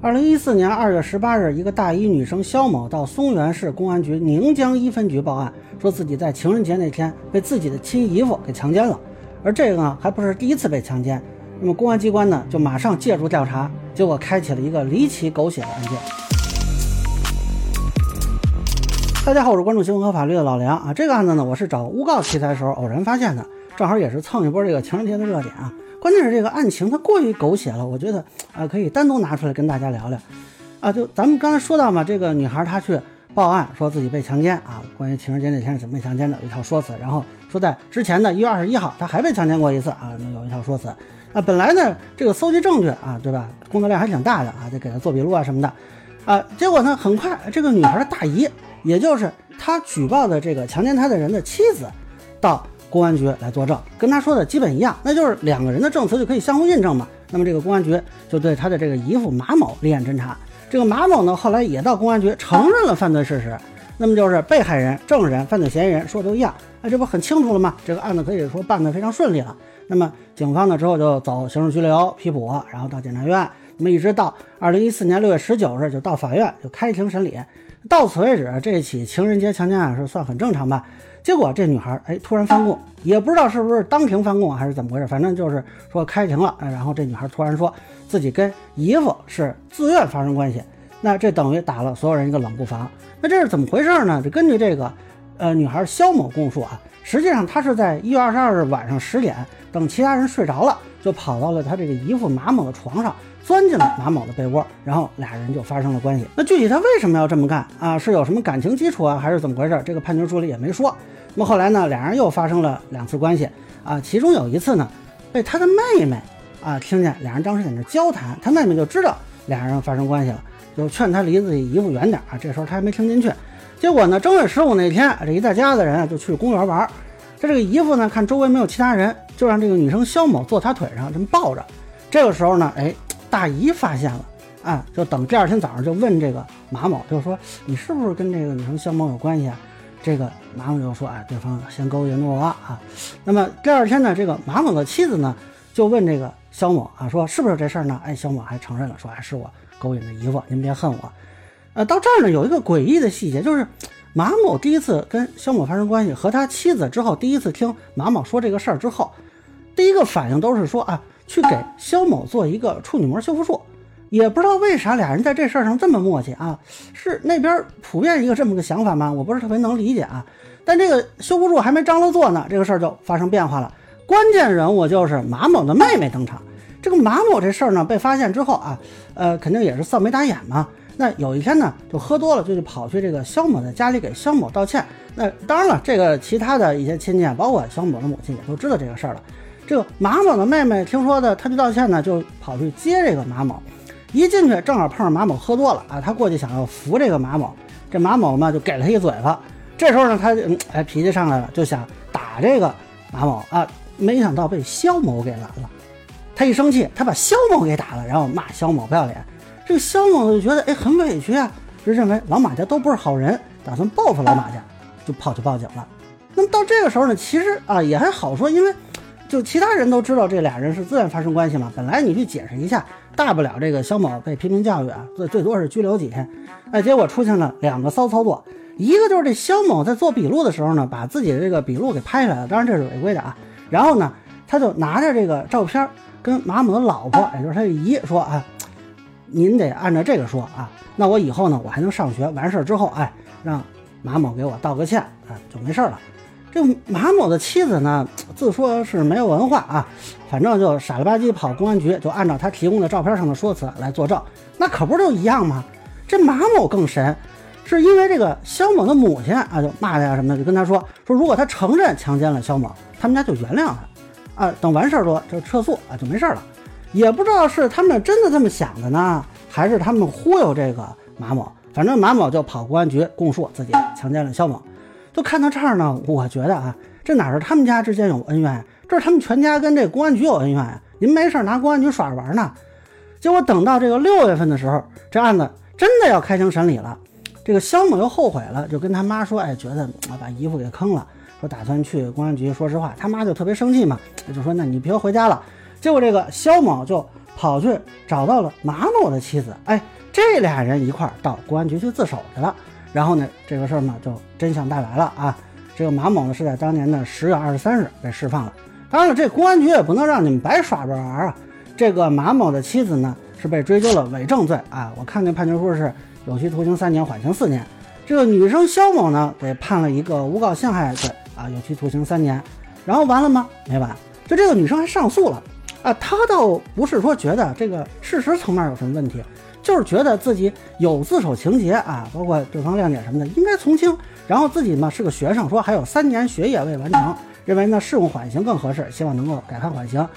二零一四年二月十八日，一个大一女生肖某到松原市公安局宁江一分局报案，说自己在情人节那天被自己的亲姨夫给强奸了。而这个呢，还不是第一次被强奸。那么公安机关呢，就马上介入调查，结果开启了一个离奇狗血的案件。大家好，我是关注新闻和法律的老梁啊。这个案子呢，我是找诬告题材的时候偶然发现的，正好也是蹭一波这个情人节的热点啊。关键是这个案情它过于狗血了，我觉得啊可以单独拿出来跟大家聊聊，啊就咱们刚才说到嘛，这个女孩她去报案说自己被强奸啊，关于情人节那天是怎么被强奸的，有一套说辞，然后说在之前的一月二十一号她还被强奸过一次啊，有一套说辞，啊本来呢这个搜集证据啊对吧，工作量还挺大的啊，得给她做笔录啊什么的，啊结果呢很快这个女孩的大姨，也就是她举报的这个强奸她的人的妻子，到。公安局来作证，跟他说的基本一样，那就是两个人的证词就可以相互印证嘛。那么这个公安局就对他的这个姨父马某立案侦查。这个马某呢，后来也到公安局承认了犯罪事实。那么就是被害人、证人、犯罪嫌疑人说的都一样，哎，这不很清楚了吗？这个案子可以说办得非常顺利了。那么警方呢之后就走刑事拘留、批捕，然后到检察院，那么一直到二零一四年六月十九日就到法院就开庭审理。到此为止，这起情人节强奸案是算很正常吧？结果这女孩哎突然翻供，也不知道是不是当庭翻供还是怎么回事，反正就是说开庭了，然后这女孩突然说自己跟姨夫是自愿发生关系，那这等于打了所有人一个冷不防。那这是怎么回事呢？这根据这个呃女孩肖某供述啊，实际上她是在一月二十二日晚上十点，等其他人睡着了，就跑到了她这个姨父马某的床上，钻进了马某的被窝，然后俩人就发生了关系。那具体他为什么要这么干啊？是有什么感情基础啊，还是怎么回事？这个判决书里也没说。那么后来呢，俩人又发生了两次关系啊，其中有一次呢，被他的妹妹啊听见俩人当时在那交谈，他妹妹就知道俩人发生关系了，就劝他离自己姨夫远点啊。这时候他还没听进去，结果呢，正月十五那天，这一大家子人啊就去公园玩，他这个姨夫呢看周围没有其他人，就让这个女生肖某坐他腿上这么抱着。这个时候呢，哎，大姨发现了啊，就等第二天早上就问这个马某，就说你是不是跟这个女生肖某有关系啊？这个马某就说：“哎，对方先勾引我啊。”那么第二天呢，这个马某的妻子呢就问这个肖某啊，说：“是不是这事儿呢？”哎，肖某还承认了，说：“哎，是我勾引的姨夫，您别恨我。”呃，到这儿呢有一个诡异的细节，就是马某第一次跟肖某发生关系，和他妻子之后第一次听马某说这个事儿之后，第一个反应都是说啊，去给肖某做一个处女膜修复术。也不知道为啥俩人在这事儿上这么默契啊？是那边普遍一个这么个想法吗？我不是特别能理解啊。但这个修复术还没张罗做呢，这个事儿就发生变化了。关键人物就是马某的妹妹登场。这个马某这事儿呢被发现之后啊，呃，肯定也是臊眉打眼嘛。那有一天呢，就喝多了，就去跑去这个肖某的家里给肖某道歉。那当然了，这个其他的一些亲戚，包括肖某的母亲也都知道这个事儿了。这个马某的妹妹听说的，他去道歉呢，就跑去接这个马某。一进去正好碰上马某喝多了啊，他过去想要扶这个马某，这马某嘛就给了他一嘴巴。这时候呢，他哎脾气上来了，就想打这个马某啊，没想到被肖某给拦了。他一生气，他把肖某给打了，然后骂肖某不要脸。这个肖某就觉得哎很委屈啊，就认为老马家都不是好人，打算报复老马家，就跑去报警了。那么到这个时候呢，其实啊也还好说，因为就其他人都知道这俩人是自愿发生关系嘛，本来你去解释一下。大不了这个肖某被批评教育啊，最最多是拘留几天。哎，结果出现了两个骚操作，一个就是这肖某在做笔录的时候呢，把自己的这个笔录给拍下来了，当然这是违规的啊。然后呢，他就拿着这个照片跟马某的老婆，也就是他的姨说啊，您得按照这个说啊，那我以后呢，我还能上学。完事儿之后，哎，让马某给我道个歉啊，就没事了。这马某的妻子呢，自说是没有文化啊，反正就傻了吧唧跑公安局，就按照他提供的照片上的说辞来作证，那可不就一样吗？这马某更神，是因为这个肖某的母亲啊，就骂他呀什么的，就跟他说说，如果他承认强奸了肖某，他们家就原谅他啊，等完事儿了就撤诉啊，就没事了。也不知道是他们真的这么想的呢，还是他们忽悠这个马某，反正马某就跑公安局供述自己强奸了肖某。就看到这儿呢，我觉得啊，这哪是他们家之间有恩怨，这是他们全家跟这公安局有恩怨！您没事拿公安局耍着玩呢。结果等到这个六月份的时候，这案子真的要开庭审理了。这个肖某又后悔了，就跟他妈说：“哎，觉得把姨夫给坑了，说打算去公安局说实话。”他妈就特别生气嘛，就说：“那你别回家了。”结果这个肖某就跑去找到了马某的妻子，哎，这俩人一块儿到公安局去自首去了。然后呢，这个事儿呢就真相大白了啊！这个马某呢是在当年的十月二十三日被释放了。当然了，这公安局也不能让你们白耍着玩啊！这个马某的妻子呢是被追究了伪证罪啊，我看那判决书是有期徒刑三年，缓刑四年。这个女生肖某呢被判了一个诬告陷害罪啊，有期徒刑三年。然后完了吗？没完，就这个女生还上诉了啊！她倒不是说觉得这个事实层面有什么问题。就是觉得自己有自首情节啊，包括对方谅解什么的，应该从轻。然后自己呢是个学生，说还有三年学业未完成，认为呢适用缓刑更合适，希望能够改判缓刑。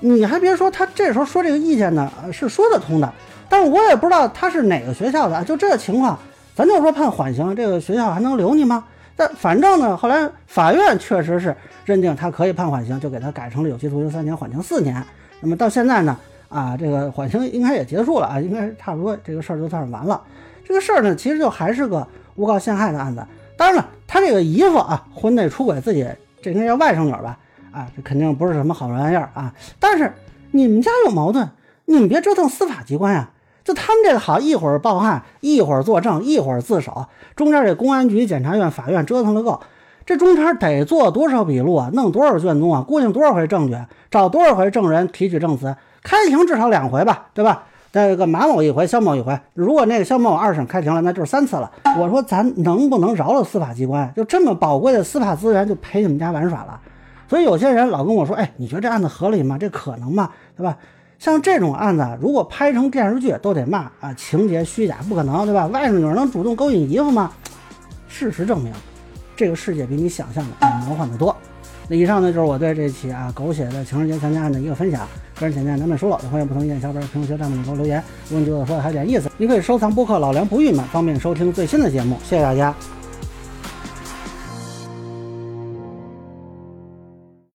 你还别说，他这时候说这个意见呢，是说得通的。但是我也不知道他是哪个学校的，就这情况，咱就说判缓刑，这个学校还能留你吗？但反正呢，后来法院确实是认定他可以判缓刑，就给他改成了有期徒刑三年，缓刑四年。那么到现在呢？啊，这个缓刑应该也结束了啊，应该差不多这个事儿就算是完了。这个事儿呢，其实就还是个诬告陷害的案子。当然了，他这个姨夫啊，婚内出轨自己，这应该叫外甥女吧？啊，这肯定不是什么好玩意儿啊。但是你们家有矛盾，你们别折腾司法机关呀。就他们这个好，一会儿报案，一会儿作证，一会儿自首，中间这公安局、检察院、法院折腾了够。这中间得做多少笔录啊？弄多少卷宗啊？估计多少回证据？找多少回证人提取证词？开庭至少两回吧，对吧？那个马某一回，肖某一回。如果那个肖某二审开庭了，那就是三次了。我说咱能不能饶了司法机关？就这么宝贵的司法资源就陪你们家玩耍了？所以有些人老跟我说，哎，你觉得这案子合理吗？这可能吗？对吧？像这种案子，如果拍成电视剧，都得骂啊，情节虚假，不可能，对吧？外甥女能主动勾引姨夫吗？事实证明，这个世界比你想象的要魔幻的多。那以上呢就是我对这起啊狗血的情人节强奸案的一个分享。个人浅见难免疏漏，欢迎不同意见小伙伴评论区弹幕里给我留言。如果你觉得我说的还有点意思，你可以收藏播客老梁不郁闷，方便收听最新的节目。谢谢大家。